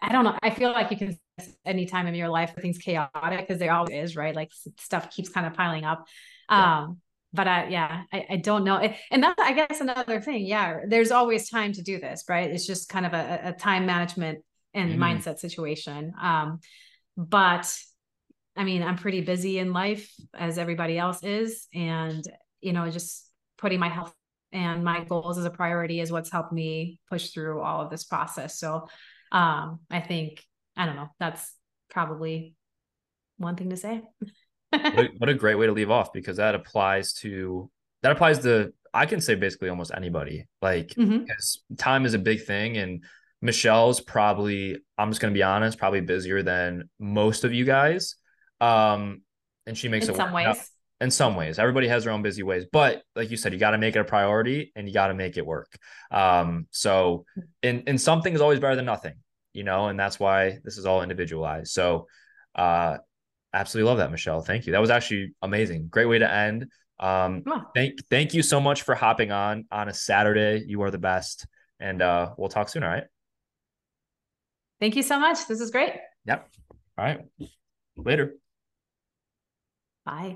I don't know. I feel like you can any time in your life things chaotic because there always is, right? Like stuff keeps kind of piling up. Yeah. Um, but I, yeah, I, I don't know. And that's, I guess, another thing. Yeah, there's always time to do this, right? It's just kind of a, a time management and mm. mindset situation. Um, but I mean, I'm pretty busy in life as everybody else is. And, you know, just putting my health and my goals as a priority is what's helped me push through all of this process. So um, I think I don't know. That's probably one thing to say. what, a, great way to leave off because that applies to that applies to I can say basically almost anybody. Like mm-hmm. because time is a big thing and Michelle's probably I'm just gonna be honest, probably busier than most of you guys. Um and she makes in it some ways. In some ways, everybody has their own busy ways, but like you said, you got to make it a priority and you got to make it work. Um, so, and and something is always better than nothing you know, and that's why this is all individualized. So, uh, absolutely love that, Michelle. Thank you. That was actually amazing. Great way to end. Um, thank, thank you so much for hopping on on a Saturday. You are the best, and uh, we'll talk soon. All right. Thank you so much. This is great. Yep. All right. Later. Bye.